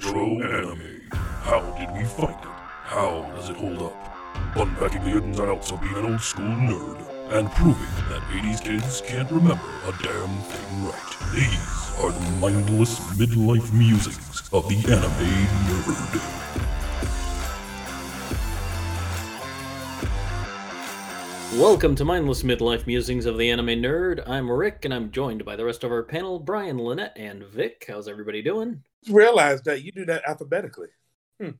Retro anime. How did we find it? How does it hold up? Unpacking the ins and outs of being an old school nerd and proving that 80s kids can't remember a damn thing right. These are the mindless midlife musings of the anime nerd. Welcome to Mindless Midlife Musings of the Anime Nerd. I'm Rick, and I'm joined by the rest of our panel, Brian, Lynette, and Vic. How's everybody doing? realize that you do that alphabetically. Hmm.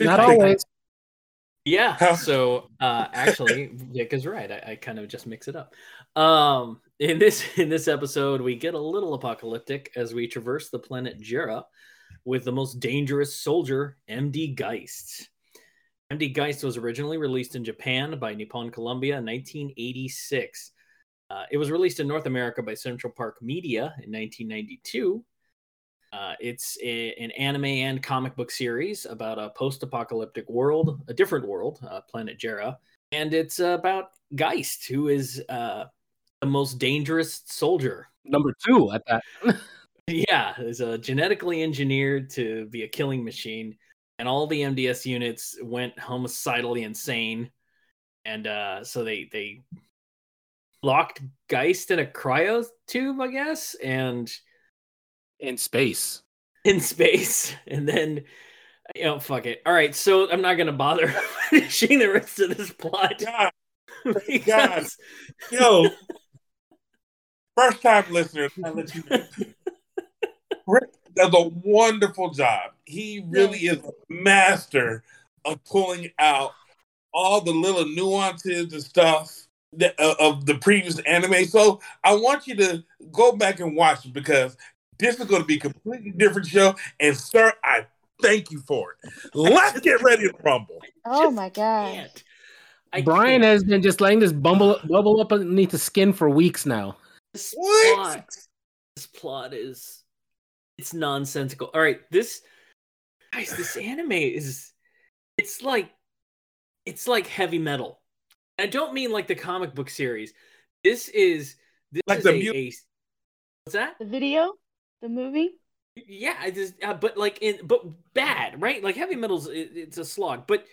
Not always. Yeah. How- So uh, actually, Vic is right. I, I kind of just mix it up. Um, in this in this episode, we get a little apocalyptic as we traverse the planet Jerra with the most dangerous soldier, MD Geist. MD Geist was originally released in Japan by Nippon Columbia in 1986. Uh, it was released in North America by Central Park Media in 1992. Uh, it's a, an anime and comic book series about a post-apocalyptic world, a different world, uh, planet Jerra, and it's about Geist, who is uh, the most dangerous soldier. Number two at that. Yeah, is uh, genetically engineered to be a killing machine, and all the MDS units went homicidally insane, and uh, so they they locked Geist in a cryo tube, I guess, and In space. in space. And then you know fuck it. All right so i'm not gonna bother finishing the rest of this plot. God, because- yo, first time listener, I let you know. Rick does a wonderful job. He really is a master of pulling out all the little nuances and stuff that, uh, of the previous anime. So I want you to go back and watch it because this is going to be a completely different show. And sir, I thank you for it. Let's get ready to rumble. Oh Just my god. Brian can't. has been just letting this bubble bubble up underneath the skin for weeks now. this What? plot this plot is it's nonsensical all right this guys this anime is it's like it's like heavy metal i don't mean like the comic book series this is this Like is the a, mu- a- what's that The video, the movie. Yeah, I just uh, but like in but bad, right? Like heavy metal's it, it's a slog, but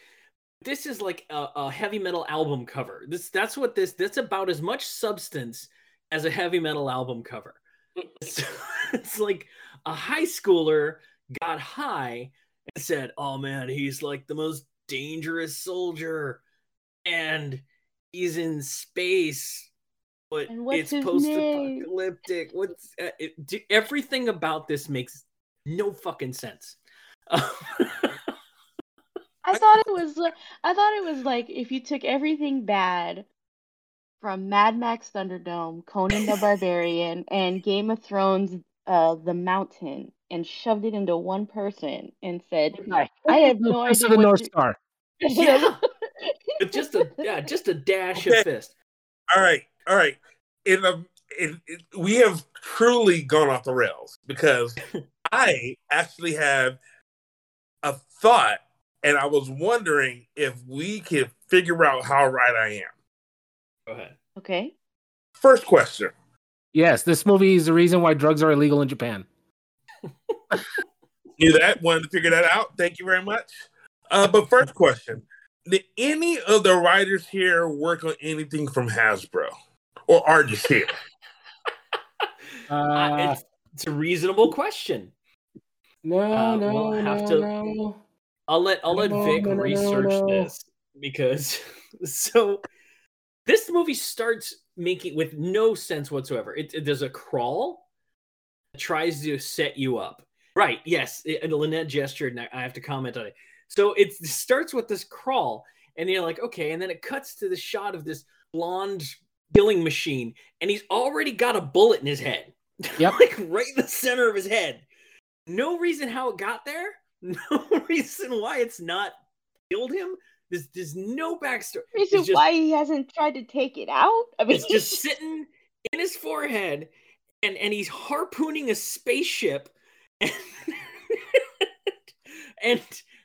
this is like a, a heavy metal album cover. This that's what this that's about as much substance as a heavy metal album cover. It's, it's like a high schooler got high and said, "Oh man, he's like the most dangerous soldier, and he's in space." But it's post-apocalyptic. What's uh, it, d- everything about this makes no fucking sense. I thought it was. I thought it was like if you took everything bad from Mad Max Thunderdome, Conan the Barbarian, and Game of Thrones, uh, The Mountain, and shoved it into one person and said, "I have no idea of the North Star. yeah, but just a yeah, just a dash Okay. of fist. All right, all right. In a, in, in- we have truly gone off the rails because I actually have a thought, and I was wondering if we could figure out how right I am. Go ahead. Okay. First question: Yes, this movie is the reason why drugs are illegal in Japan. Knew that? Wanted to figure that out. Thank you very much. Uh, but first question: Did any of the writers here work on anything from Hasbro, or are just here? Uh, Uh, it's, it's a reasonable question. no, uh, no, we'll have no, to- no. I'll let I'll let No, Vic no, no, no, research no. this because so this movie starts making with no sense whatsoever. It, it there's a crawl that tries to set you up. Right? Yes. It, and Lynette gestured, and I, I have to comment on it. So it starts with this crawl, and you're like, okay, and then it cuts to the shot of this blonde killing machine, and he's already got a bullet in his head. Yep. like right in the center of his head. No reason how it got there. No reason why it's not killed him. There's, there's no backstory. Reason It's just, why he hasn't tried to take it out? I mean, it's just sitting in his forehead, and and he's harpooning a spaceship, and, and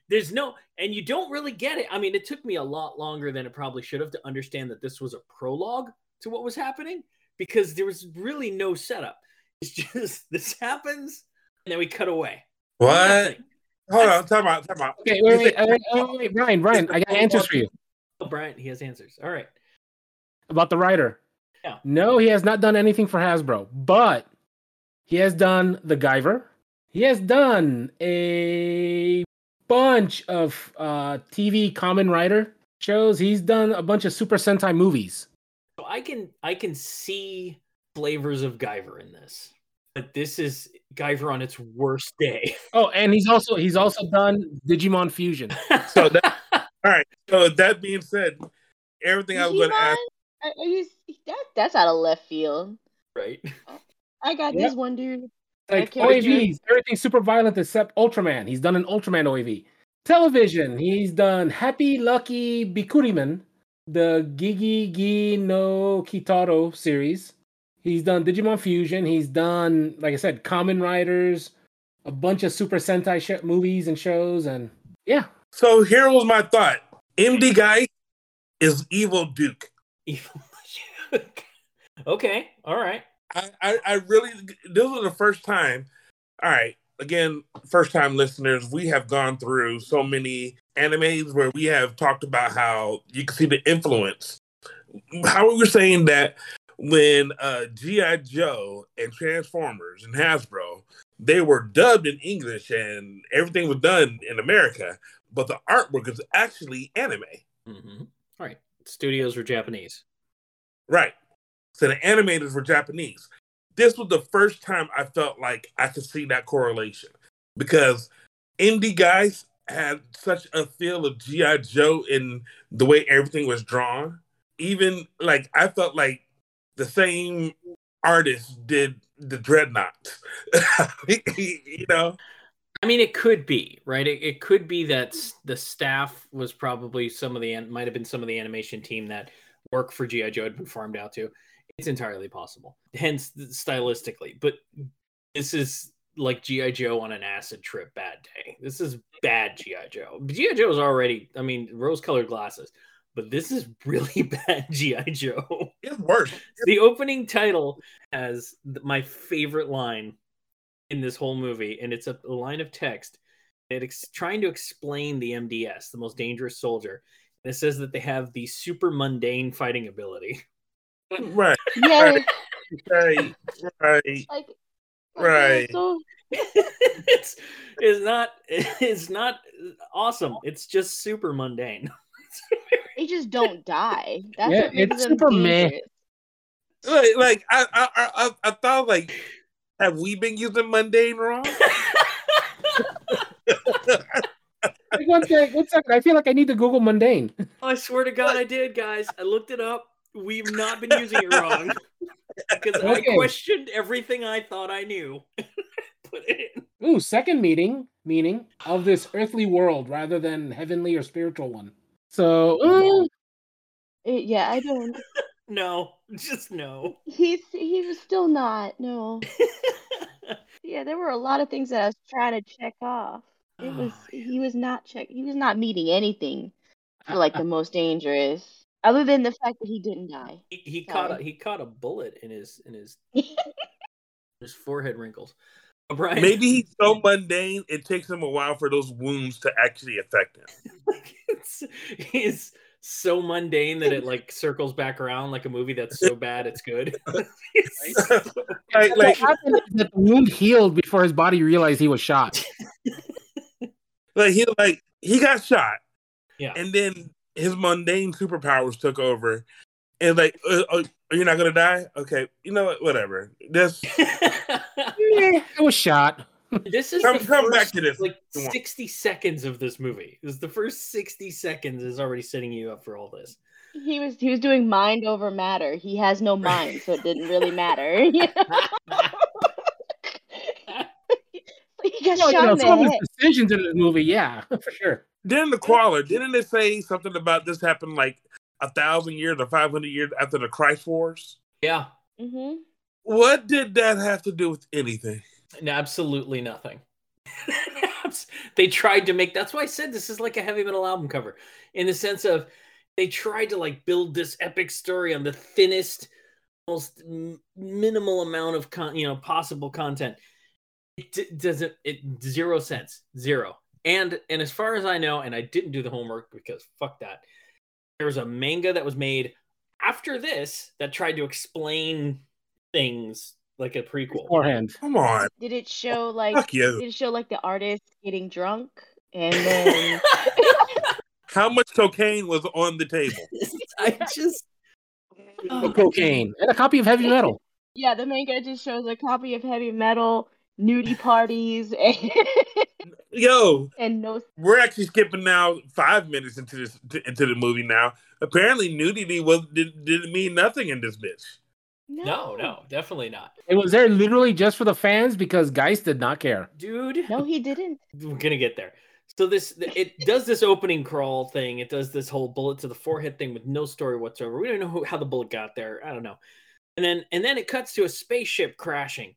there's no, and you don't really get it. I mean, it took me a lot longer than it probably should have to understand that this was a prologue to what was happening because there was really no setup. It's just this happens, and then we cut away. What? Hold on, time out, time out. Okay, wait, wait, wait, wait, wait, Brian, Brian, I got answers for you Oh, Brian, he has answers. All right. about the writer. Yeah. No, he has not done anything for Hasbro, but he has done the Guyver. He has done a bunch of uh, TV Kamen Rider shows. He's done a bunch of Super Sentai movies. So I can I can see flavors of Guyver in this, but this is Guyver on its worst day. Oh, and he's also he's also done Digimon Fusion. So that- All right. So that being said, everything I was going to Digimon? ask. Are, are you that? That's out of left field. right. I got Yep. this one dude. Like Okay, what did you- OAVs, everything super violent except Ultraman. He's done an Ultraman OAV. Television, he's done Happy Lucky Bikkuriman, the GeGeGe no Kitaro series. He's done Digimon Fusion. He's done, like I said, Kamen Riders, a bunch of Super Sentai sh- movies and shows, and yeah, So here was my thought. MD guy is evil Duke. Evil. Duke. okay. All right. I, I, I really this was the first time. All right, again, first time listeners, we have gone through so many animes where we have talked about how you can see the influence. How we were saying that when uh G.I. Joe and Transformers and Hasbro, they were dubbed in English and everything was done in America, but the artwork is actually anime. hmm All right. Studios were Japanese. Right. So the animators were Japanese. This was the first time I felt like I could see that correlation because MD Geist had such a feel of G.I. Joe in the way everything was drawn. Even like I felt like the same artist did the dreadnoughts. you know? I mean, it could be right. It, it could be that the staff was probably some of the might have been some of the animation team that work for GI Joe had been farmed out to. It's entirely possible. Hence, stylistically, but this is like GI Joe on an acid trip. Bad day. This is bad GI Joe. GI Joe is already. I mean, rose-colored glasses, but this is really bad GI Joe. It's worse. the opening title has my favorite line in this whole movie, and it's a, a line of text. It ex- trying to explain the MDS, the most dangerous soldier. And it says that they have the super mundane fighting ability. Right, Yeah, right, right. like Right. So it's it's not it's not awesome. It's just super mundane. they just don't die. That's Yeah, what makes it's them super meh. Like, like I, I, I, I- I thought, like, have we been using mundane wrong? Like, one sec, one second. I feel like I need to Google mundane. Oh, I swear to God, I did, guys. I looked it up. We've not been using it wrong because I questioned everything I thought I knew. Put it in. Ooh, second meaning meaning of this earthly world rather than heavenly or spiritual one. So, uh, It- yeah, I don't. No, just no. He's he was still not. No. Yeah, there were a lot of things that I was trying to check off. It oh, was Oh, he was not check. He was not meeting anything uh, for like uh the most dangerous, other than the fact that he didn't die. he, he caught a he caught a bullet in his in his his forehead wrinkles. Brian, Maybe he's so mundane, it takes him a while for those wounds to actually affect him. it's, he's so mundane that it like circles back around like a movie that's so bad it's good. It's so- Like, what happened is that the wound healed before his body realized he was shot. like he, like he got shot, yeah. and then his mundane superpowers took over, and like, uh, uh, you're not gonna die? Okay, you know what? Whatever. This Eh, I was shot. this is Come- the come first, back to this. like 60 seconds of this movie. This is the first 60 seconds is already setting you up for all this. He was he was doing mind over matter. He has no mind, so it didn't really matter. you know? he got Well, you shot know, in some the head. decisions in the movie, yeah, for sure. Didn't the Qualler, didn't it say something about this happened like a thousand years or 500 years after the Christ Wars? Yeah. hmm What did that have to do with anything? No, absolutely nothing. they tried to make that's why I said this is like a heavy metal album cover in the sense of they tried to like build this epic story on the thinnest most m- minimal amount of con- you know possible content it d- doesn't it zero sense zero and and as far as i know and i didn't do the homework because fuck that there was a manga that was made after this that tried to explain things like a prequel Beforehand. Come on. Did it show oh, like Fuck you. did it show like the artist getting drunk and then How much cocaine was on the table? i just Oh, Cocaine. And a copy of Heavy Metal. yeah, the manga just shows a copy of heavy metal, nudie parties, and, Yo, and no we're actually skipping now five minutes into this into the movie now. Apparently, nudity was did, didn't mean nothing in this bitch. no no definitely not It was there literally just for the fans because Geist did not care. dude No, he didn't. we're gonna get there. So this it does this opening crawl thing. It does this whole bullet to the forehead thing with no story whatsoever. We don't know who, how the bullet got there. I don't know. And then and then it cuts to a spaceship crashing.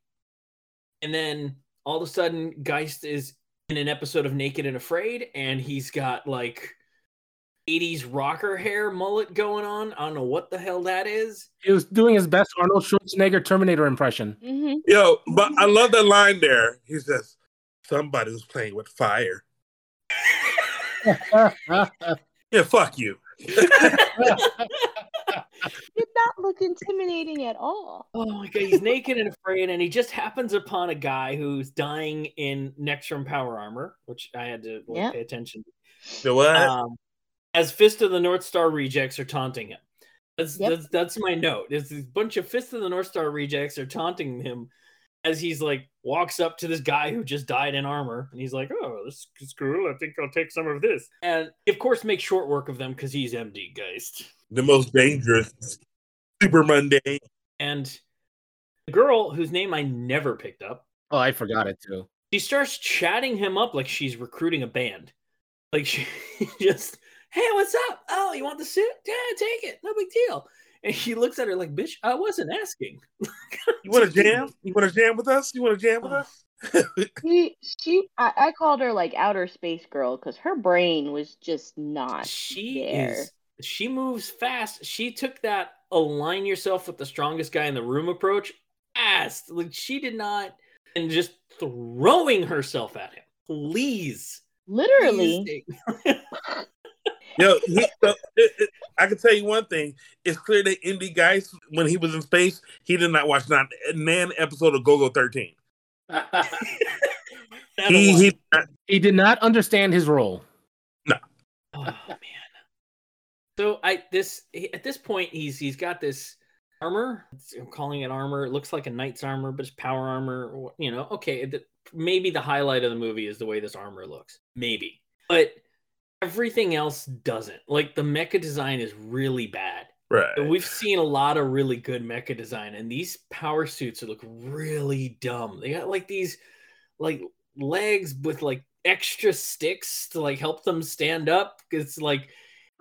And then all of a sudden Geist is in an episode of Naked and Afraid and he's got like 80s rocker hair mullet going on. I don't know what the hell that is. He was doing his best Arnold Schwarzenegger Terminator impression. hmm Yo, but I love that line there. He says, "Somebody was playing with fire." Yeah, fuck you. Did not look intimidating at all. Oh my god, he's naked and afraid, and he just happens upon a guy who's dying in Nextrum power armor, which I had to like, Yep. pay attention You know what? to. Um, as Fist of the North Star rejects are taunting him. That's Yep. that's that's my note. Is a bunch of Fist of the North Star rejects are taunting him as he's like walks up to this guy who just died in armor, and he's like, "Oh, this is cool. I think I'll take some of this." And of course, make short work of them because he's MD Geist. The most dangerous, super mundane. And the girl whose name I never picked up oh, I forgot it too. she starts chatting him up like she's recruiting a band. Like she just, hey, what's up? Oh, you want the suit? Yeah, take it. No big deal. And he looks at her like, bitch, I wasn't asking. You want to jam? You want to jam with us? You want to jam with us? She, she, I, I called her like outer space girl because her brain was just not She there. is, she moves fast. She took that align yourself with the strongest guy in the room approach. Ass. Like she did not, and just throwing herself at him. Please. Literally, Please. Yo, he, so, it, it, I can tell you one thing. It's clear that MD Geist, when he was in space, he did not watch not nan episode of Golgo 13. He, he he did not understand his role. Oh ah. man. So I this at this point he's he's got this armor. I'm calling it armor. It looks like a knight's armor, but it's power armor. You know, okay. The, maybe the highlight of the movie is the way this armor looks. Maybe, but everything else doesn't. Like the mecha design is really bad. right. We've seen a lot of really good mecha design, and these power suits look really dumb. They got like these like legs with like extra sticks to like help them stand up. It's like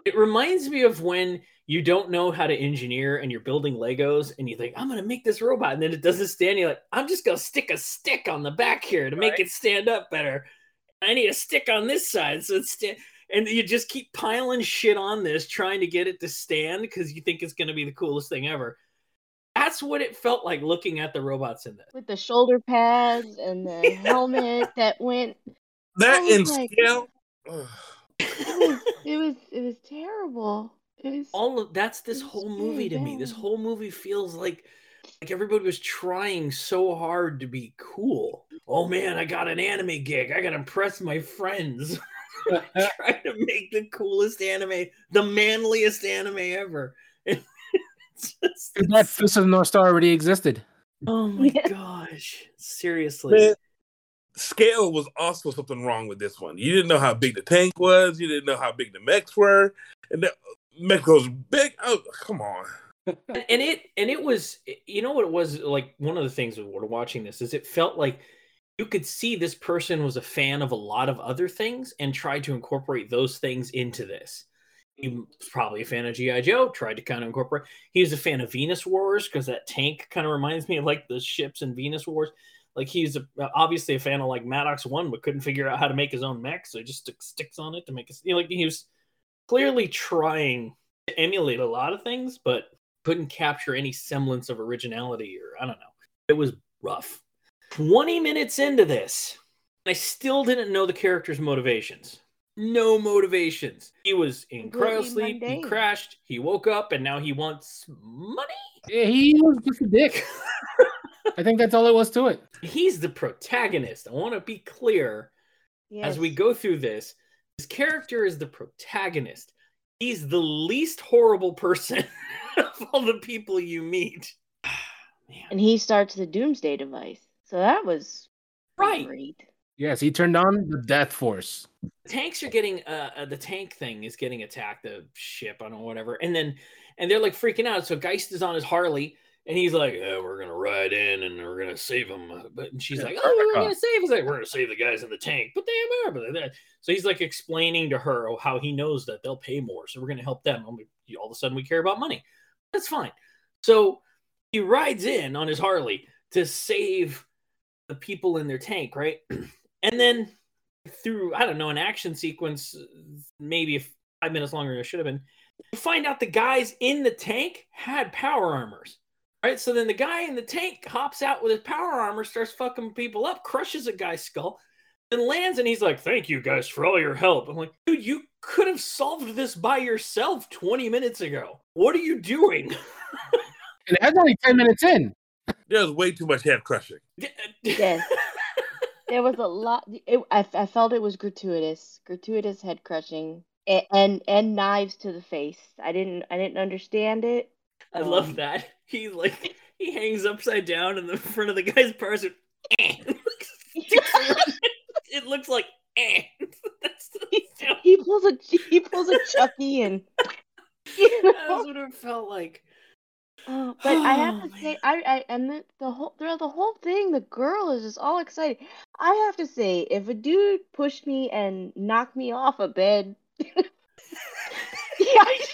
it reminds me of when you don't know how to engineer and you're building Legos and you think, I'm gonna make this robot, and then it doesn't stand. You're like, I'm just gonna stick a stick on the back here to make Right. it stand up better. I need a stick on this side so it's sta- and you just keep piling shit on this trying to get it to stand because you think it's going to be the coolest thing ever that's what it felt like looking at the robots in this with the shoulder pads and the helmet that went. That I in like- scale. Ugh. It was, it was, it was terrible. It was. all of that's this whole very movie to me this whole movie feels like like everybody was trying so hard to be cool oh man i got an anime gig i gotta impress my friends trying to make the coolest anime the manliest anime ever It's just- That Fist of the North Star already existed. Oh my Yeah. gosh. Seriously. Man, scale was also something wrong with this one. You didn't know how big the tank was. You didn't know how big the mechs were, and the mech was big. Oh, come on. and, it and it was you know what it was like one of the things we're watching this is it felt like you could see this person was a fan of a lot of other things and tried to incorporate those things into this. He was probably a fan of GI Joe, tried to kind of incorporate. He was a fan of Venus Wars because that tank kind of reminds me of like the ships in Venus Wars. Like he's a, obviously a fan of like Madox One, but couldn't figure out how to make his own mech, so he just stick, sticks on it to make it. You know, like he was clearly trying to emulate a lot of things, but couldn't capture any semblance of originality or I don't know. It was rough. 20 minutes into this, I still didn't know the character's motivations. No motivations. He was in Completely cryosleep. He crashed. He woke up, and now he wants money. Yeah, he was just a dick. I think that's all it was to it. He's the protagonist. I want to be clear as we go through this. His character is the protagonist. He's the least horrible person of all the people you meet. Man. And he starts the doomsday device. So that was Right. great. Yes, he turned on the death force. tanks are getting uh, uh the tank thing is getting attacked the ship i don't know whatever and then and they're like freaking out so geist is on his harley and he's like yeah, we're gonna ride in and we're gonna save him uh, but and she's Yeah, like oh we're gonna save he's like we're gonna save the guys in the tank. But they are but they're- so he's like explaining to her how he knows that they'll pay more so we're gonna help them. We, all of a sudden we care about money. That's fine. So he rides in on his harley to save the people in their tank right? And then through I don't know an action sequence, uh, maybe five minutes longer than it should have been. You find out the guys in the tank had power armors, right? So then the guy in the tank hops out with his power armor, starts fucking people up, crushes a guy's skull, and lands. And he's like, "Thank you guys for all your help." I'm like, "Dude, you could have solved this by yourself 20 minutes ago. What are you doing?" And that's only 10 minutes in. There's way too much head crushing. Yes. There was a lot. It, I, I felt it was gratuitous, gratuitous head crushing, and, and and knives to the face. I didn't I didn't understand it. I love Um, that. He like he hangs upside down in the front of the guy's purse. and, eh, it looks like eh. That's the. He pulls a he pulls a Chucky and you That's know. what it felt like. Oh, but I have Oh, to say, I, I and the, the whole throughout the whole thing, the girl is just all excited. I have to say, if a dude pushed me and knocked me off a bed,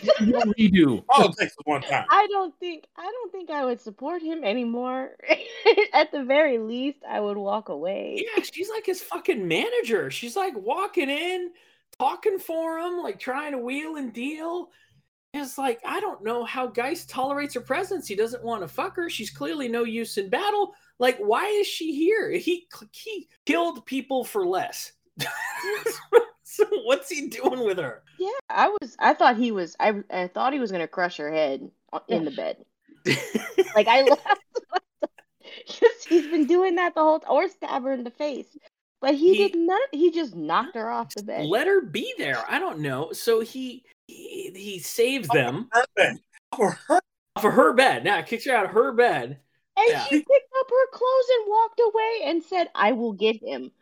yeah, What we do. All it takes is one time. I don't think I don't think I would support him anymore. At the very least, I would walk away. Yeah, she's like his fucking manager. She's like walking in, talking for him, like trying to wheel and deal. And It's like I don't know how Geist tolerates her presence. He doesn't want to fuck her. She's clearly no use in battle. Like, why is she here? He he killed people for less. so what's he doing with her? Yeah, I was. I thought he was. I I thought he was gonna crush her head in the bed. Like I laughed because he's been doing that the whole time, or stab her in the face. But he, He- did not. He just knocked her off the bed. Let her be there. I don't know. So he he, he saves them For her, for her bed. Now kicks her out of her bed. And Yeah. she picked up her clothes and walked away and said, I will get him.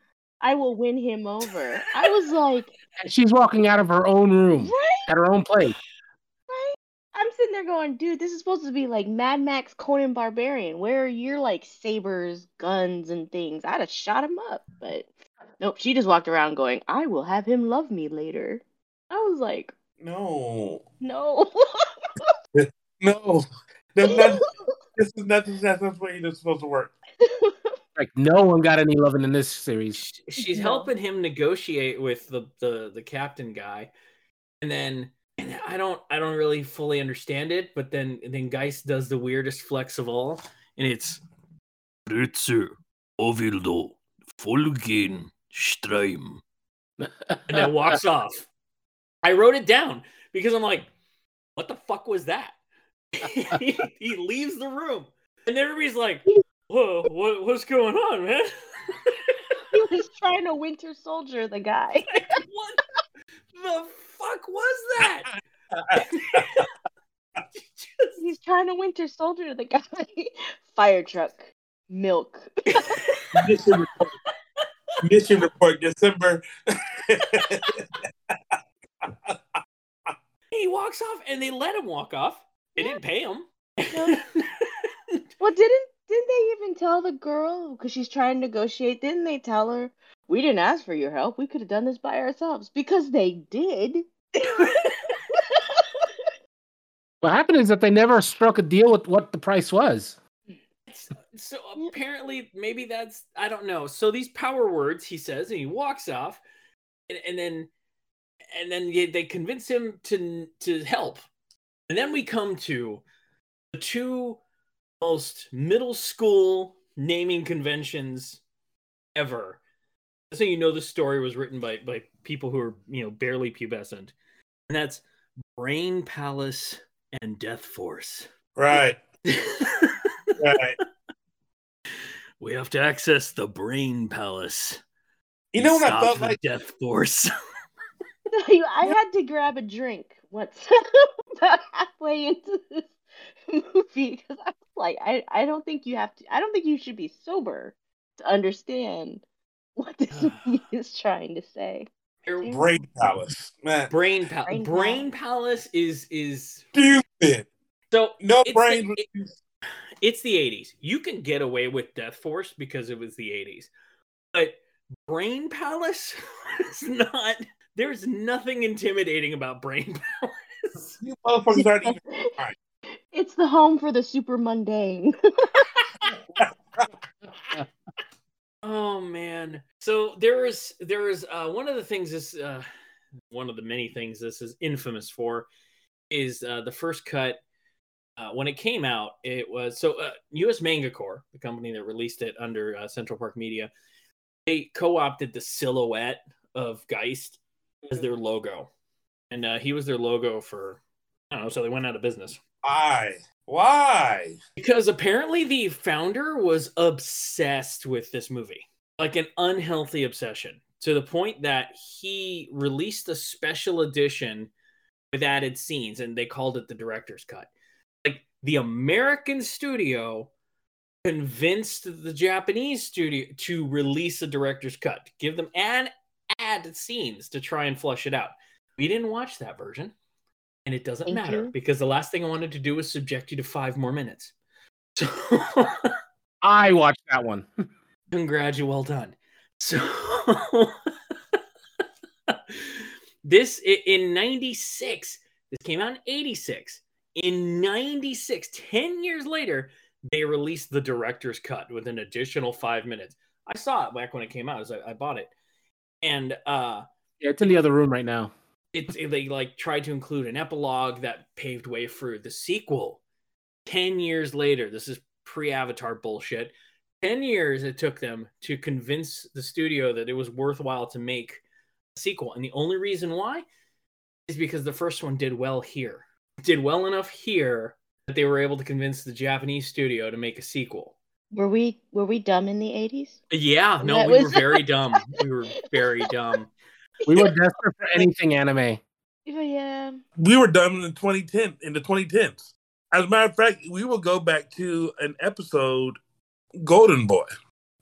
I will win him over. I was like, And she's walking out of her own room right? at her own place. Right? I'm sitting there going, dude, this is supposed to be like Mad Max Conan Barbarian, where you're like sabers, guns, and things. I'd have shot him up. But nope, she just walked around going, I will have him love me later. I was like, no, no. no. That's not, this is not that's not the way it's supposed to work. Like no one got any loving in this series. She's No. helping him negotiate with the, the the captain guy, and then and I don't I don't really fully understand it. But then then Geist does the weirdest flex of all, and it's Ritzer Ovildo Folgen Streim, and then walks off. I wrote it down because I'm like, what the fuck was that? he, he leaves the room, and everybody's like, whoa, what, what's going on, man? he was trying to Winter Soldier the guy. what the fuck was that? Just- He's trying to Winter Soldier the guy. Fire truck, milk. Mission report, mission report December. he walks off, and they let him walk off. They didn't pay him. Well, didn't didn't they even tell the girl because she's trying to negotiate? Didn't they tell her we didn't ask for your help? We could have done this by ourselves because they did. What happened is that they never struck a deal with what the price was. so apparently, maybe that's I don't know. So these power words he says, and he walks off, and, and then and then they- they convince him to to help, and then we come to the two most middle school naming conventions ever. So you know the story was written by by people who are you know barely pubescent, and that's Brain Palace and Death Force. Right. Right. we have to access the Brain Palace. You know what I felt like? Death Force. I had to grab a drink once about halfway into this movie because I was like, I, I don't think you have to. I don't think you should be sober to understand what this movie is trying to say. Brain Palace, man. Brain Palace. Brain Brain Palace is is Stupid. so No It's brain. the- it's the 80s. You can get away with Death Force because it was the 80s. But Brain Palace is not there's nothing intimidating about Brain Palace. you motherfuckers aren't even. It's the home for the super mundane. Oh man. So there is there is uh one of the things this uh one of the many things this is infamous for is uh the first cut uh, when it came out it was so uh, US Manga Corps, the company that released it under uh, Central Park Media, they co-opted the silhouette of Geist as their logo. And uh, he was their logo for I don't know, so they went out of business. Why? Why? Because apparently the founder was obsessed with this movie, like an unhealthy obsession, to the point that he released a special edition with added scenes, and they called it the director's cut. Like the American studio convinced the Japanese studio to release a director's cut, give them and add scenes to try and flush it out. We didn't watch that version, and it doesn't Thank matter you. because the last thing I wanted to do was subject you to five more minutes. So, I watched that one. congrats, you well done. So, this in 96, this came out in 86. In 96, 10 years later, they released the director's cut with an additional five minutes. I saw it back when it came out. I, was like, I bought it. And uh Yeah, it's in the other room right now. It's they like tried to include an epilogue that paved way for the sequel. 10 years later this is pre-avatar bullshit. 10 years it took them to convince the studio that it was worthwhile to make a sequel and the only reason why is because the first one did well here. It did well enough here that they were able to convince the japanese studio to make a sequel. Were we were we dumb in the eighties? yeah no That we were very dumb. We were very dumb We were desperate for anything anime. Yeah. We were done in the 2010 in the 2010s. As a matter of fact, we will go back to an episode, Golden Boy,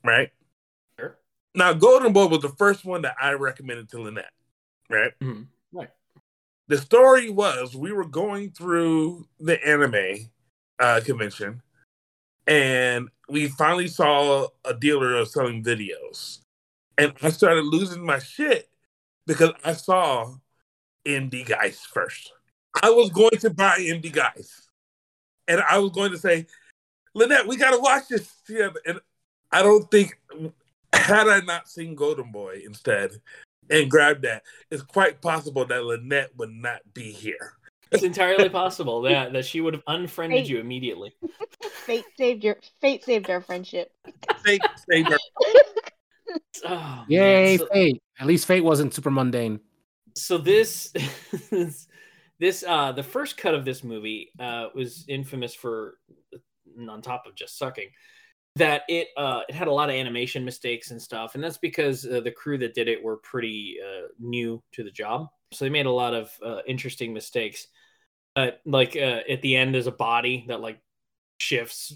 right? Sure. Now, Golden Boy was the first one that I recommended to Lynette, right? Mhm. Right. The story was we were going through the anime uh, convention, and we finally saw a dealer of selling videos, and I started losing my shit because I saw MD Geist first. I was going to buy MD Geist, and I was going to say, Lynette, we got to watch this together. And I don't think, had I not seen Golden Boy instead and grabbed that, it's quite possible that Lynette would not be here. it's entirely possible that, that she would have unfriended Hey. you immediately Fate saved your fate saved our friendship. Thank, thank her. Oh. Yay, So, Fate. At least Fate wasn't super mundane. so this, this, uh, the first cut of this movie, uh, was infamous for, on top of just sucking, that it, uh, it had a lot of animation mistakes and stuff, and that's because uh, the crew that did it were pretty uh, new to the job, so they made a lot of uh, interesting mistakes. Uh, like uh, at the end, there's a body that like shifts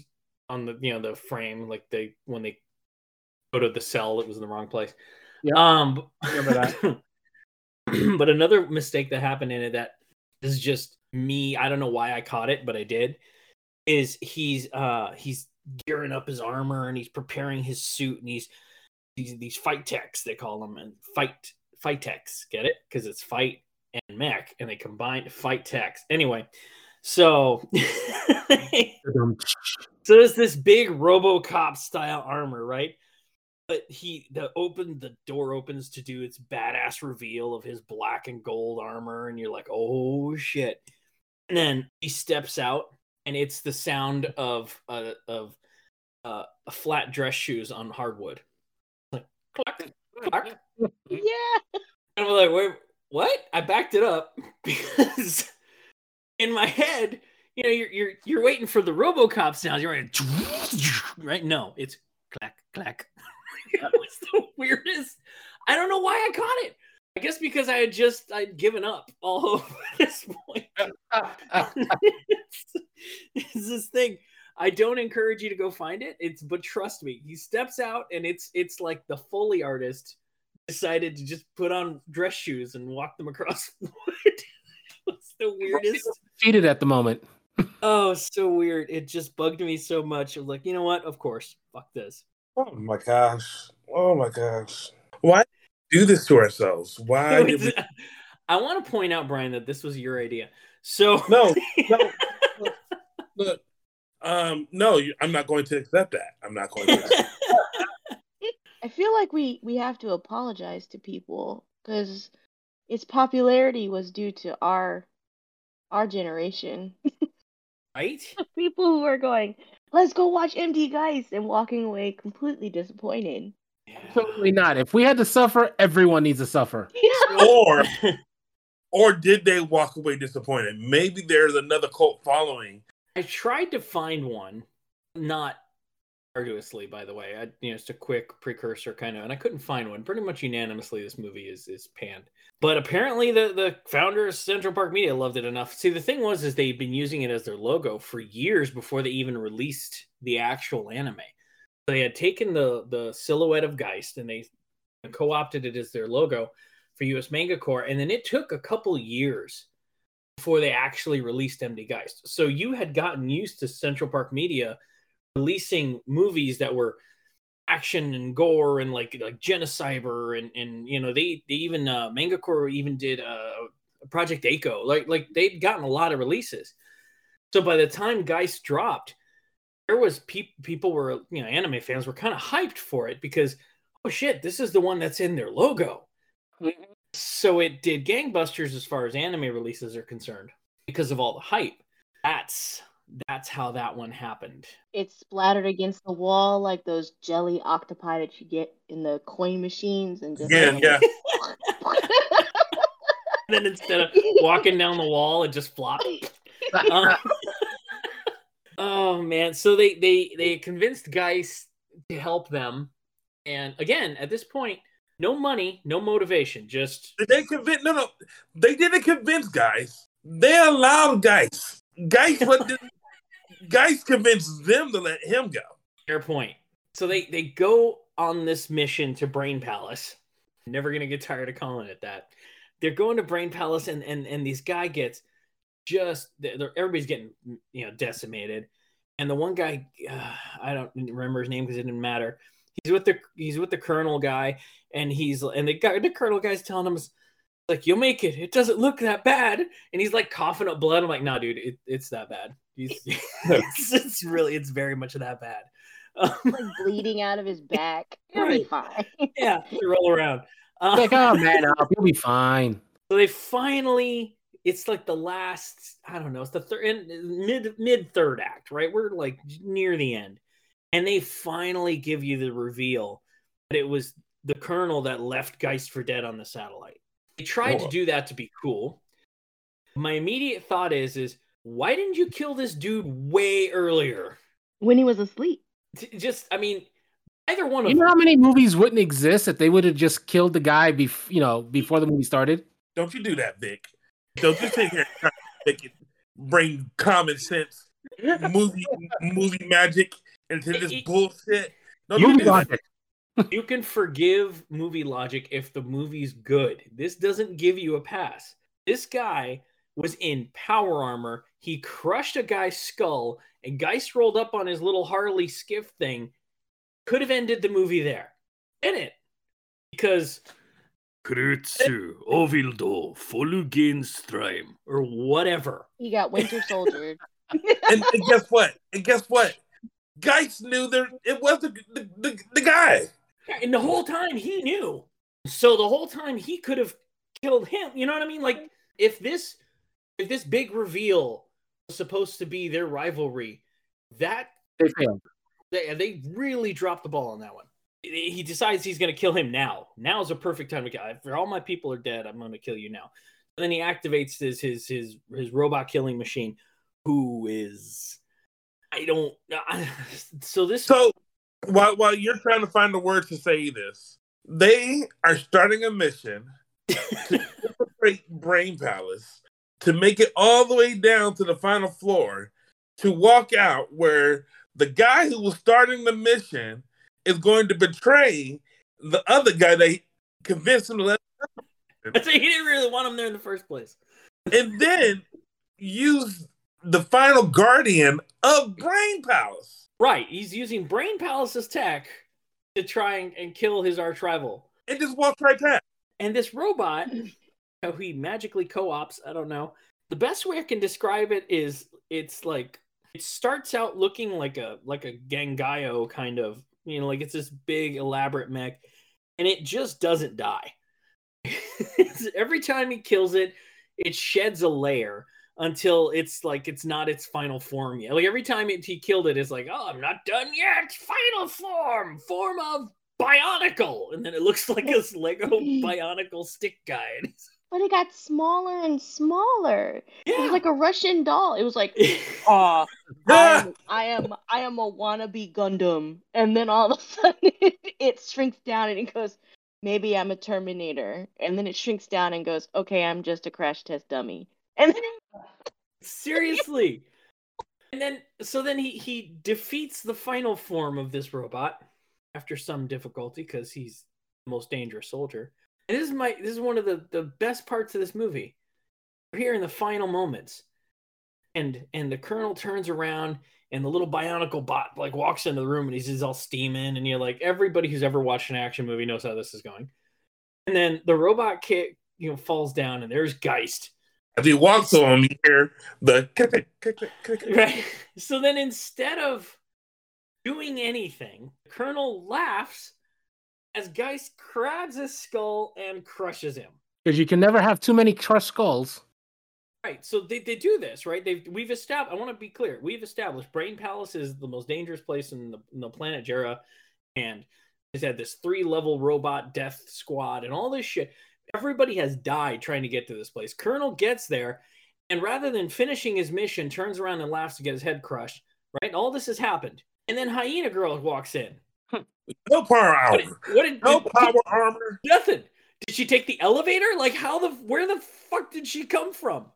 on the you know the frame, like they when they go to the cell, that was in the wrong place. Yep. Um, Remember that. but another mistake that happened in it that is just me. I don't know why I caught it, but I did. Is he's uh he's gearing up his armor and he's preparing his suit and he's these these fight techs they call them and fight fight techs get it because it's fight and mech and they combine fight techs anyway so so there's this big RoboCop style armor, right? But he the open the door opens to do its badass reveal of his black and gold armor, and you're like, oh shit! And then he steps out, and it's the sound of uh, of uh, flat dress shoes on hardwood. Like, clack, clack. Yeah. And I'm like, wait, what? I backed it up because in my head, you know, you're you're you're waiting for the RoboCop sounds. You're right, right? No, it's clack clack. it was the weirdest. I don't know why I caught it. I guess because I had just I'd given up all over this point. it's, it's this thing. I don't encourage you to go find it. It's but trust me, he steps out and it's it's like the Foley artist decided to just put on dress shoes and walk them across the wood. it's the weirdest. Cheated at the moment. Oh, so weird. It just bugged me so much. I was like, you know what? Of course. Fuck this. Oh my gosh. Oh my gosh. Why do this to ourselves? Why did we I want to point out, Brian, that this was your idea. So No, no. look, look, um, no, I'm not going to accept that. I'm not going to. Accept I feel like we we have to apologize to people because its popularity was due to our our generation. right? people who are going, let's go watch MD Geist and walking away completely disappointed. Absolutely not. If we had to suffer, everyone needs to suffer. or, or did they walk away disappointed? Maybe there's another cult following. I tried to find one, not arduously, by the way. I, you know, just a quick precursor kind of, and I couldn't find one. Pretty much unanimously, this movie is is panned. But apparently, the the founder of Central Park Media loved it enough. See, the thing was, is they'd been using it as their logo for years before they even released the actual anime. They had taken the the silhouette of Geist and they co-opted it as their logo for US Manga Corps and then it took a couple years before they actually released MD Geist. So you had gotten used to Central Park Media releasing movies that were action and gore and like like Genocyber and and you know they they even uh, Manga Corps even did uh, Project A-ko like like they'd gotten a lot of releases. So by the time Geist dropped, there was pe- people were you know anime fans were kind of hyped for it because oh shit this is the one that's in their logo. So it did gangbusters as far as anime releases are concerned because of all the hype. That's that's how that one happened. It splattered against the wall like those jelly octopi that you get in the coin machines and just Yeah, like- yeah. And then instead of walking down the wall, it just flopped. Uh, oh man! So they they they convinced Geist to help them, and again, at this point, no money, no motivation, just Did they convince? No, no. They didn't convince guys. They allowed guys. Guys, what did, guys convinced them to let him go. Fair point. So they they go on this mission to Brain Palace. Never gonna get tired of calling it that. They're going to Brain Palace, and and and these guy gets just everybody's getting you know decimated, and the one guy uh, I don't remember his name because it didn't matter. He's with the he's with the Colonel guy, and he's and the guy the Colonel guy's telling him like you'll make it. It doesn't look that bad, and he's like coughing up blood. I'm like, nah, dude, it, it's that bad. He's, it's, it's really it's very much that bad. Um, like bleeding out of his back. It'll be fine. yeah, to roll around. Uh, Like, oh man, up, you'll be fine. so they finally, it's like the last, I don't know, it's the third, mid mid third act, right? We're like near the end, and they finally give you the reveal that it was the colonel that left Geist for dead on the satellite. They tried to do that to be cool. My immediate thought is, is why didn't you kill this dude way earlier? When he was asleep. T- Just, I mean, either one of You know them. how many movies wouldn't exist if they would have just killed the guy bef- you know, before the movie started? Don't you do that, Vic. Don't you sit here and try to bring common sense, movie movie magic into this bullshit. Don't you Movie do that. logic. You can forgive movie logic if the movie's good. This doesn't give you a pass. This guy was in power armor. He crushed a guy's skull, and Geist rolled up on his little Harley skiff thing. Could have ended the movie there. In it. Because Krutsu, Ovildo, Folugen Strime, or whatever. He got Winter Soldier. And, and guess what? And guess what? Geist knew there it was the the, the, the guy. And the whole time he knew. So the whole time he could have killed him. You know what I mean? Like if this if this big reveal was supposed to be their rivalry, that They failed. They, they really dropped the ball on that one. He decides he's going to kill him now. Now is a perfect time to kill. If all my people are dead, I'm going to kill you now. And then he activates his his his his robot killing machine, who is I don't. I, so this. So while while you're trying to find the words to say this, they are starting a mission to infiltrate Brain Palace to make it all the way down to the final floor to walk out where the guy who was starting the mission is going to betray the other guy that convinced him to let. So he didn't really want him there in the first place. And then use the final guardian of Brain Palace. Right. He's using Brain Palace's tech to try and, and kill his arch rival. It just walks right past. And this robot, how he magically co-ops, I don't know. The best way I can describe it is it's like it starts out looking like a like a Gangayo kind of, you know, like it's this big elaborate mech, and it just doesn't die. Every time he kills it, it sheds a layer until it's like it's not its final form yet. Like every time it, he killed it, it's like, oh, I'm not done yet. Final form, form of Bionicle, and then it looks like this Lego Bionicle stick guy. But it got smaller and smaller. Yeah. It was like a Russian doll. It was like, oh, I am, I am a wannabe Gundam, and then all of a sudden it, it shrinks down and it goes, maybe I'm a Terminator, and then it shrinks down and goes, okay, I'm just a crash test dummy, and Seriously. And then so then he he defeats the final form of this robot after some difficulty because he's the most dangerous soldier. And this is my this is one of the, the best parts of this movie. We're here in the final moments. And and the colonel turns around and the little bionicle bot like walks into the room and he's, all steaming and you're like everybody who's ever watched an action movie knows how this is going. And then the robot kit you know falls down and there's Geist as he walks on, you hear the click, click, click, click, right. So then instead of doing anything, the Colonel laughs as Geist grabs his skull and crushes him. Because you can never have too many crushed skulls. Right. So they, they do this, right? They've we've established I want to be clear. We've established Brain Palace is the most dangerous place in the, in the planet Jerra, and has had this three level robot death squad and all this shit everybody has died trying to get to this place. Colonel gets there, and rather than finishing his mission, turns around and laughs to get his head crushed. Right? And all this has happened. And then Hyena Girl walks in. No power What did, armor. what did, No did- power armor. nothing. Did she take the elevator? Like how the where the fuck did she come from?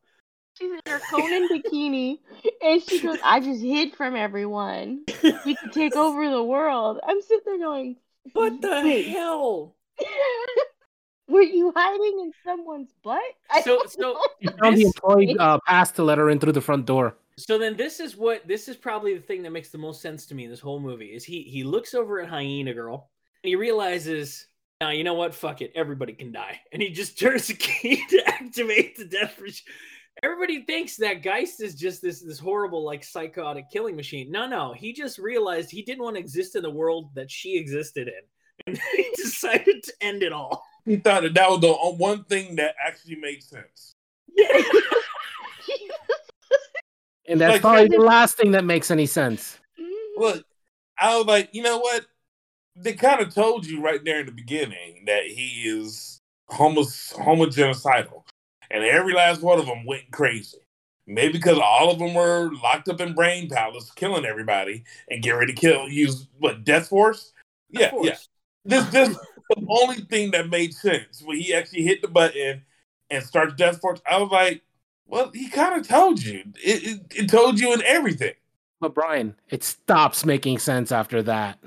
she's in her Conan bikini, and she goes, "I just hid from everyone. We could take over the world." I'm sitting there going, What the Wait. hell? Were you hiding in someone's butt? I So- so- You found the employee uh, pass to let her in through the front door. So then this is what this is probably the thing that makes the most sense to me in this whole movie is he he looks over at Hyena Girl and he realizes now you know what fuck it everybody can die and he just turns the key to activate the death machine. Everybody thinks that Geist is just this this horrible like psychotic killing machine. No, no, he just realized he didn't want to exist in the world that she existed in, and he decided to end it all. He thought that that was the one thing that actually made sense. And that's Like- probably the last thing that makes any sense. Mm-hmm. Look, I was like, you know what? They kind of told you right there in the beginning that he is homo homogenocidal, and every last one of them went crazy. Maybe because all of them were locked up in Brain Palace, killing everybody, and get ready to kill. Use what Death Force? Of Yeah, course. yeah. This this was the only thing that made sense when he actually hit the button and starts Death Force. I was like, well, he kind of told you. It, it, it told you in everything. But Brian, it stops making sense after that.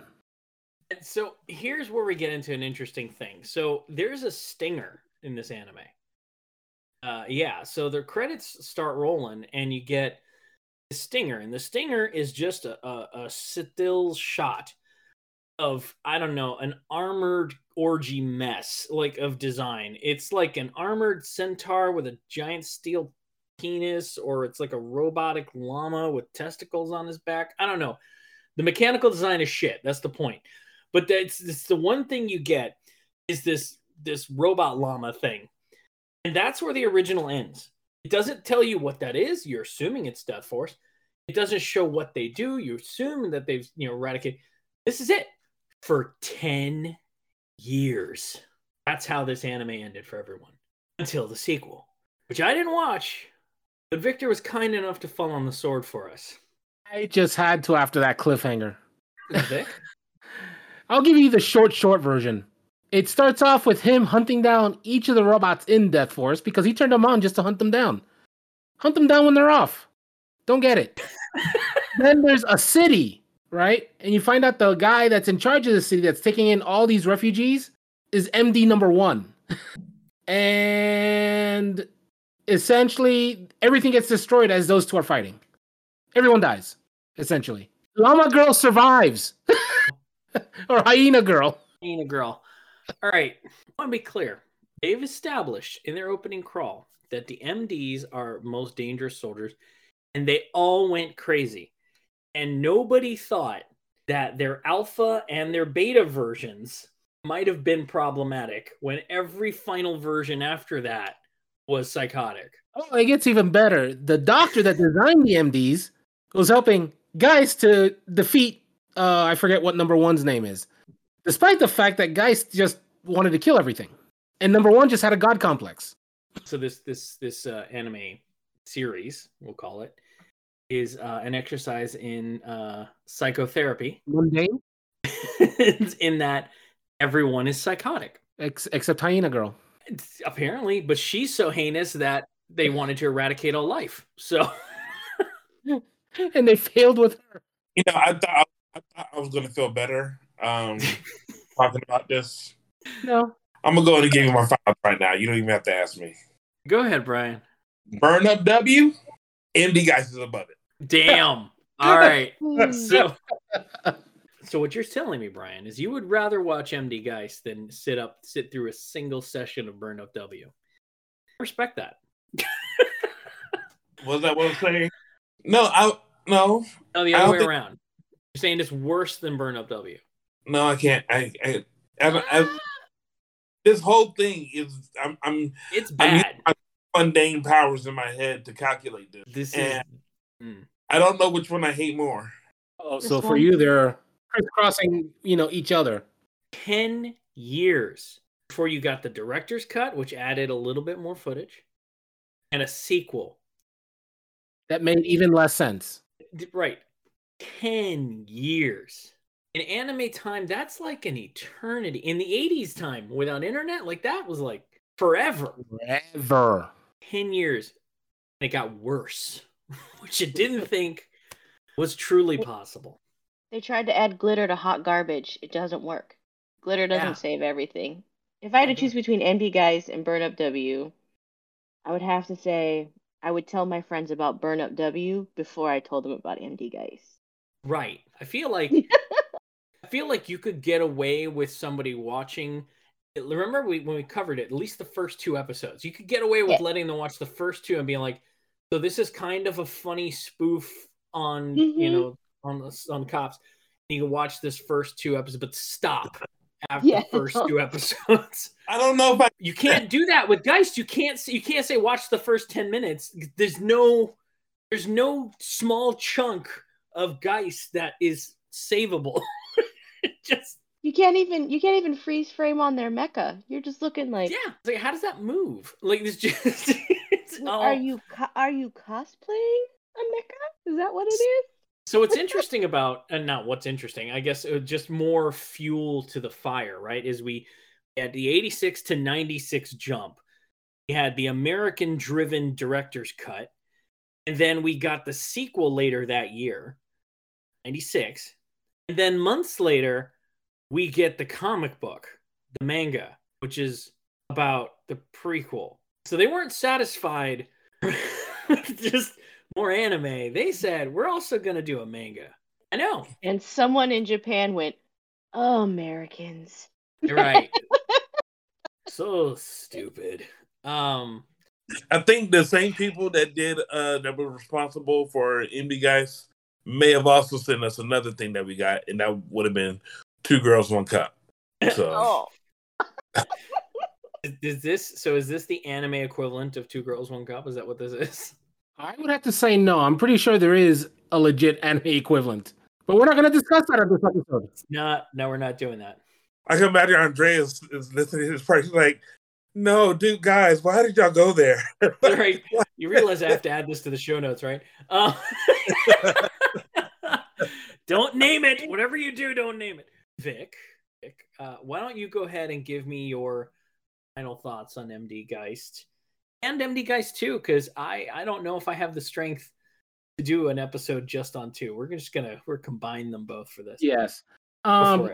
And So here's where we get into an interesting thing. So there's a stinger in this anime. Uh, yeah, so the credits start rolling, and you get the stinger, and the stinger is just a, a, a still shot of I don't know an armored orgy mess like of design. It's like an armored centaur with a giant steel penis, or it's like a robotic llama with testicles on his back. I don't know. The mechanical design is shit. That's the point. But that's, that's the one thing you get is this this robot llama thing, and that's where the original ends. It doesn't tell you what that is. You're assuming it's Death Force. It doesn't show what they do. You assume that they've you know eradicated. This is it for ten years. That's how this anime ended for everyone until the sequel, which I didn't watch, but Victor was kind enough to fall on the sword for us. I just had to after that cliffhanger. Vic? I'll give you the short, short version. It starts off with him hunting down each of the robots in Death Force because he turned them on just to hunt them down. Hunt them down when they're off. Don't get it. then there's a city, right? And you find out the guy that's in charge of the city that's taking in all these refugees is MD number one. and essentially, everything gets destroyed as those two are fighting. Everyone dies, essentially. Llama Girl survives. or Hyena Girl. Hyena Girl. All right. I want to be clear. They've established in their opening crawl that the MDs are most dangerous soldiers, and they all went crazy. And nobody thought that their alpha and their beta versions might have been problematic when every final version after that was psychotic. Oh, it gets even better. The doctor that designed the MDs was helping Geist to defeat uh I forget what number one's name is. Despite the fact that Geist just wanted to kill everything. And number one just had a god complex. So this this this uh, anime series, we'll call it, is uh, an exercise in uh, psychotherapy. Mundane. in that everyone is psychotic. Ex- except Hyena Girl. It's- apparently, but she's so heinous that they wanted to eradicate all life. So And they failed with her. You know, I thought I, thought I was gonna feel better um, talking about this. No. I'm gonna go ahead and give you my five right now. You don't even have to ask me. go ahead, Brian. Burn up W. MD Geist is above it. Damn. All right. Hmm. So So what you're telling me, Brian, is you would rather watch MD Geist than sit up sit through a single session of Burn Up W. I respect that. Was that what I'm saying? No, I no No, the other way think- around. You're saying it's worse than Burn Up W. no I can't. I, I, I, I this whole thing is I'm I'm It's I need bad. my mundane powers in my head to calculate this. This is Mm. I don't know which one I hate more. Oh, This so for one- you they're crisscrossing, you know, each other. 10 years before you got the director's cut, which added a little bit more footage, and a sequel. That made even less sense. Right. 10 years. In anime time, that's like an eternity. In the 80s time, without internet, like that was like forever. Forever. 10 years. And it got worse, which you didn't think was truly possible. They tried to add glitter to hot garbage. It doesn't work. Glitter doesn't Yeah. save everything. If I had to choose between MD Geist and Burn Up W, I would have to say I would tell my friends about Burn Up W before I told them about MD Geist. Right. I feel like I feel like you could get away with somebody watching. Remember we, when we covered it, at least the first two episodes, you could get away with Yeah. letting them watch the first two and being like, "So this is kind of a funny spoof on you Mhm. know on the on cops." You can watch this first two episodes, but stop after Yeah. the first two episodes. I don't know if I You can't do that with Geist. You can't. s- You can't say watch the first ten minutes. There's no. There's no small chunk of Geist that is savable. just You can't even you can't even freeze frame on their mecha. You're just looking like, yeah. Like how does that move? Like this just. All, are you are you cosplaying a mecha? Is that what it is? So what's interesting about and not what's interesting, I guess uh, just more fuel to the fire, right? Is we at the 86 to 96 jump. We had the American driven director's cut. And then we got the sequel later that year, 96. And then months later, we get the comic book, the manga, which is about the prequel. So they weren't satisfied with just more anime. They said, we're also going to do a manga. I know. And someone in Japan went, "Oh, Americans." You're right. so stupid. Um, I think the same people that did uh that were responsible for MD Geist may have also sent us another thing that we got, and that would have been two girls, one cup. So Oh, is, is this so? Is this the anime equivalent of Two Girls One Cup? Is that what this is? I would have to say no. I'm pretty sure there is a legit anime equivalent, but we're not going to discuss that on this episode. Not, no, we're not doing that. I can imagine Andreas is listening to this part. He's like, "No, dude, guys, why did y'all go there?" right. You realize I have to add this to the show notes, right? Uh, don't name it. Whatever you do, don't name it. Vic, Vic uh, why don't you go ahead and give me your final thoughts on MD Geist and MD Geist 2? Because I, I don't know if I have the strength to do an episode just on two. We're just gonna we're combine them both for this. Yes. Um.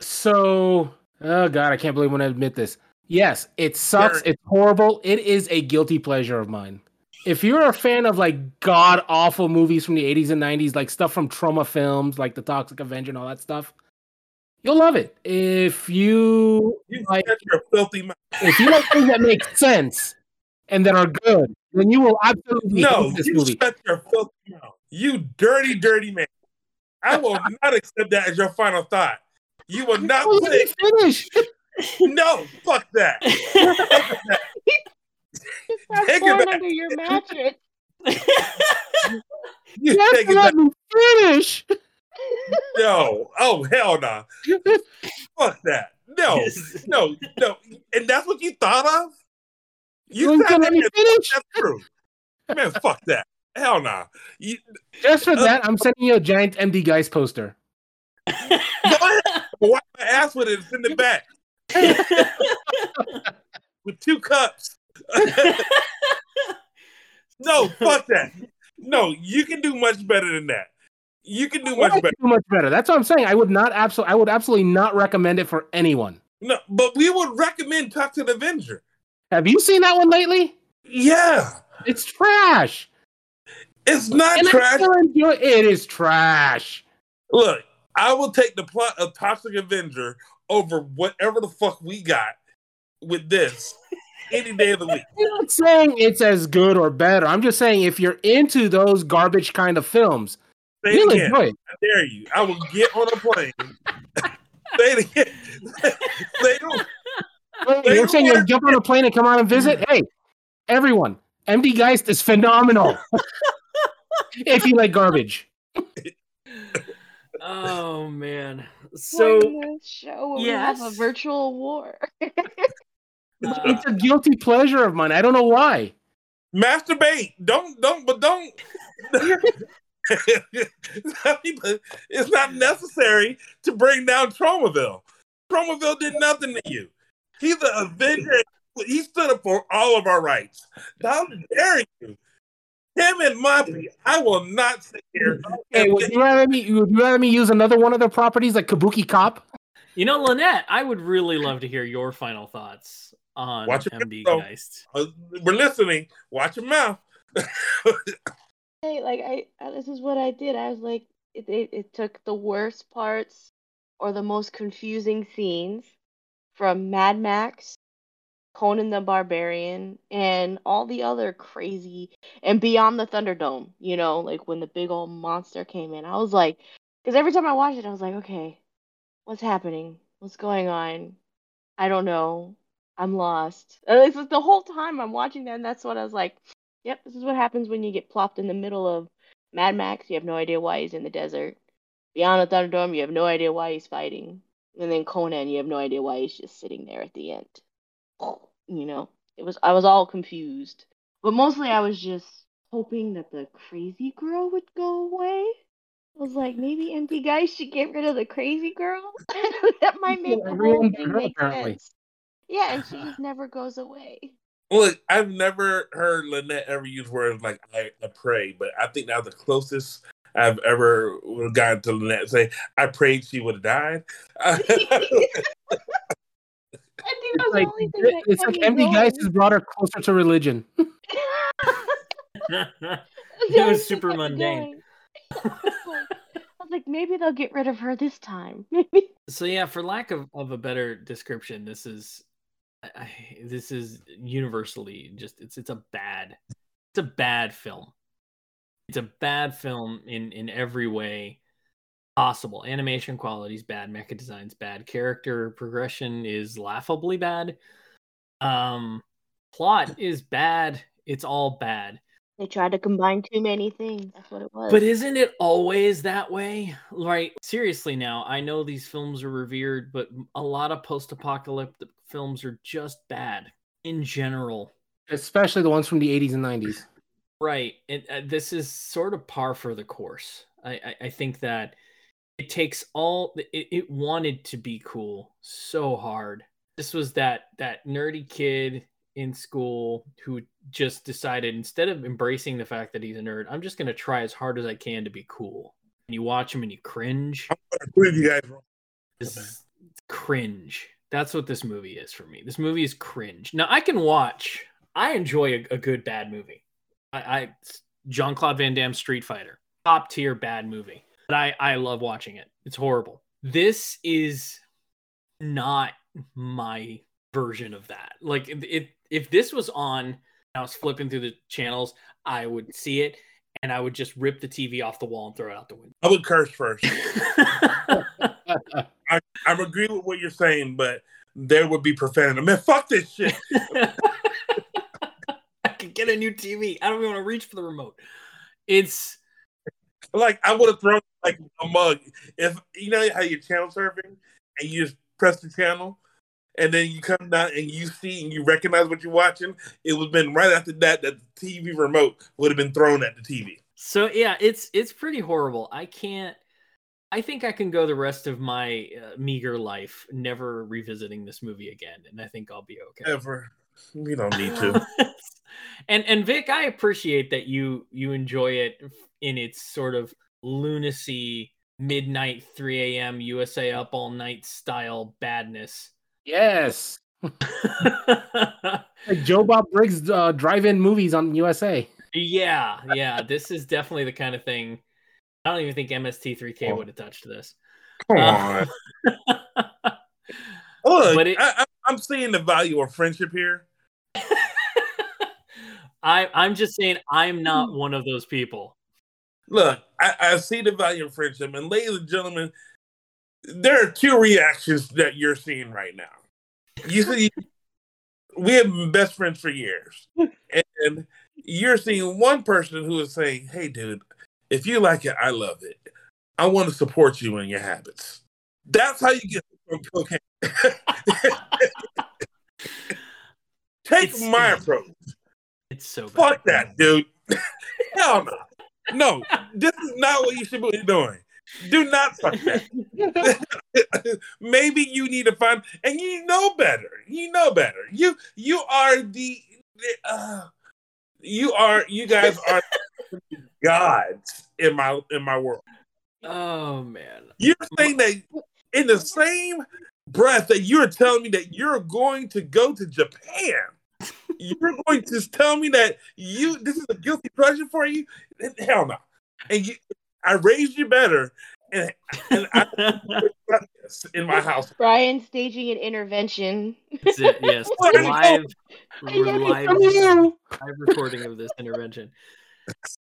So, oh god, I can't believe when I admit this. Yes, it sucks. Sure. It's horrible. It is a guilty pleasure of mine. If you're a fan of like god awful movies from the 80s and 90s, like stuff from Troma films, like The Toxic Avenger and all that stuff, you'll love it. If you you like, your filthy mouth. if you like things that make sense and that are good, then you will absolutely No, hate this you movie. shut your filthy mouth. You dirty, dirty man. I will not accept that as your final thought. You will not Oh, put it. finish. No, fuck that. Stop Take it going back. under your mattress. You You have take it let back. me finish. No. Oh hell no. Fuck that. No. No. No. And that's what you thought of? You You ain't sat gonna let me finish. that's true. Man, fuck that. Hell no. You, Just for uh, that, I'm sending you a giant MD Geist poster. go ahead. Wipe my ass with it and send it back with two cups. no, fuck that. No, you can do much better than that. You can do Why much better. do much better. That's what I'm saying. I would not absolutely. I would absolutely not recommend it for anyone. No, but we would recommend Toxic Avenger. Have you seen that one lately? Yeah. It's trash. It's not And trash. it. Is trash. Look, I will take the plot of Toxic Avenger over whatever the fuck we got with this any day of the week. I'm not saying it's as good or better. I'm just saying if you're into those garbage kind of films, Say it again. enjoy. I dare you. I will get on a plane. Say it again. Say it. Wait, They You're saying you'll jump on a plane and come on and visit? Hey, everyone, MD Geist is phenomenal. if you like garbage. oh man. So show when we have a virtual war. It's a guilty pleasure of mine. I don't know why. Masturbate. Don't don't but don't it's not necessary to bring down Tromaville. Tromaville did nothing to you. He's an avenger. He stood up for all of our rights. How dare you? Him and Moppy, I will not sit here. Hey, would you rather me? Would you rather me use another one of their properties like Kabuki Cop? you know, Lynette, I would really love to hear your final thoughts on Watch your MD mouth. Geist. Uh, we're listening. Watch your mouth. hey, like I, this is what I did. I was like, it, it, it took the worst parts or the most confusing scenes from Mad Max, Conan the Barbarian, and all the other crazy and Beyond the Thunderdome. You know, like when the big old monster came in, I was like, because every time I watched it, I was like, okay, what's happening? What's going on? I don't know. I'm lost. It's just the whole time I'm watching that, and that's what I was like. Yep, this is what happens when you get plopped in the middle of Mad Max. You have no idea why he's in the desert. Beyond the Thunderdome, you have no idea why he's fighting. And then Conan, you have no idea why he's just sitting there at the end. You know, it was I was all confused. But mostly I was just hoping that the crazy girl would go away. I was like, maybe MD Geist should get rid of the crazy girl. that might make the whole Everyone thing her, make sense. Yeah, and she just never goes away. Look, I've never heard Lynette ever use words like I, I pray, but I think that was the closest I've ever gotten to Lynette say, I prayed she would have died. I think It's that's like, the only thing it's kept like me MD Geist has brought her closer to religion. it was super mundane. I was like- I was like, maybe they'll get rid of her this time. Maybe. So yeah, for lack of, of a better description, this is I, this is universally just it's it's a bad it's a bad film. It's a bad film in in every way possible. Animation quality is bad, mecha design's bad, character progression is laughably bad. Um plot is bad. It's all bad. They tried to combine too many things. That's what it was. But isn't it always that way? Right. Seriously, now, I know these films are revered, but a lot of post apocalyptic films are just bad in general. Especially the ones from the 80s and 90s. Right. And uh, this is sort of par for the course. I, I, I think that it takes all, it, it wanted to be cool so hard. This was that that nerdy kid in school who just decided instead of embracing the fact that he's a nerd, I'm just going to try as hard as I can to be cool. And you watch him and you cringe. I'm gonna prove you guys wrong. This is cringe. That's what this movie is for me. This movie is cringe. Now I can watch. I enjoy a, a good bad movie. I, I Jean Claude Van Damme Street Fighter, top tier bad movie. But I I love watching it. It's horrible. This is not my version of that. Like if if, if this was on, I was flipping through the channels, I would see it and I would just rip the TV off the wall and throw it out the window. I would curse first. I, I agree with what you're saying, but there would be profanity. Man, fuck this shit. I could get a new TV. I don't even want to reach for the remote. It's Like I would have thrown like a mug. If you know how you're channel surfing and you just press the channel and then you come down and you see and you recognize what you're watching, it would have been right after that that the TV remote would have been thrown at the TV. so yeah, it's it's pretty horrible. I can't. I think I can go the rest of my uh, meager life never revisiting this movie again, and I think I'll be okay. Ever. we don't need to. and and Vic, I appreciate that you you enjoy it in its sort of lunacy, midnight, 3 a.m. USA up all night style badness. Yes. Like Joe Bob Briggs uh, drive-in movies on USA. yeah, yeah, this is definitely the kind of thing. I don't even think MST3K Oh. would have touched this. Come Uh, on. Look, it- I, I'm seeing the value of friendship here. I I'm just saying I'm not one of those people. Look, I, I see the value of friendship, and ladies and gentlemen, there are two reactions that you're seeing right now. You see, we have been best friends for years, and you're seeing one person who is saying, "Hey, dude, if you like it, I love it. I want to support you in your habits." That's how you get from cocaine. Take It's- my approach. It's so bad. Fuck that, dude. Hell no. No, this is not what you should be doing. Do not fuck that. Maybe you need to find, and you know better. You know better. You you are the, the, uh, you are you guys are gods in my in my world. Oh man. You're saying that in the same breath that you're telling me that you're going to go to Japan. You're going to tell me that you this is a guilty pleasure for you? Hell no. And you, I raised you better, and, and I this in my house. Brian staging an intervention. That's it, yes. Where did it live, I learned it live, live recording of this intervention.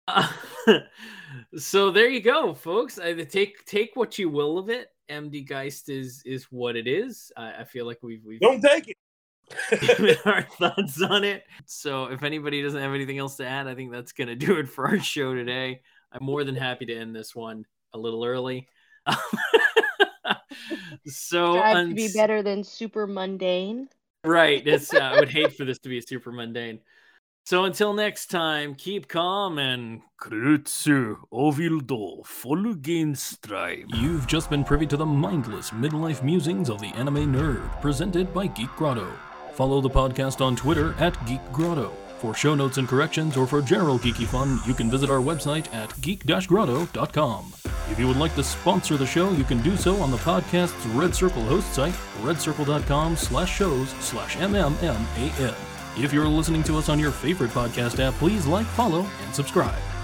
Uh, so there you go, folks. I, take take what you will of it. MD Geist is is what it is. I, I feel like we've we've Don't take it. our thoughts on it. So if anybody doesn't have anything else to add, I think that's gonna do it for our show today. I'm more than happy to end this one a little early. so Strive to be better than super mundane. Right. It's, uh, I would hate for this to be super mundane. So until next time, keep calm and Krutsu Ovildo Strive. You've just been privy to the mindless midlife musings of the anime nerd, presented by Geek Grotto. Follow the podcast on Twitter at Geek Grotto. For show notes and corrections or for general geeky fun, you can visit our website at geek-grotto.com. If you would like to sponsor the show, you can do so on the podcast's Red Circle host site, redcircle.com slash shows slash MMMAN. If you're listening to us on your favorite podcast app, please like, follow, and subscribe.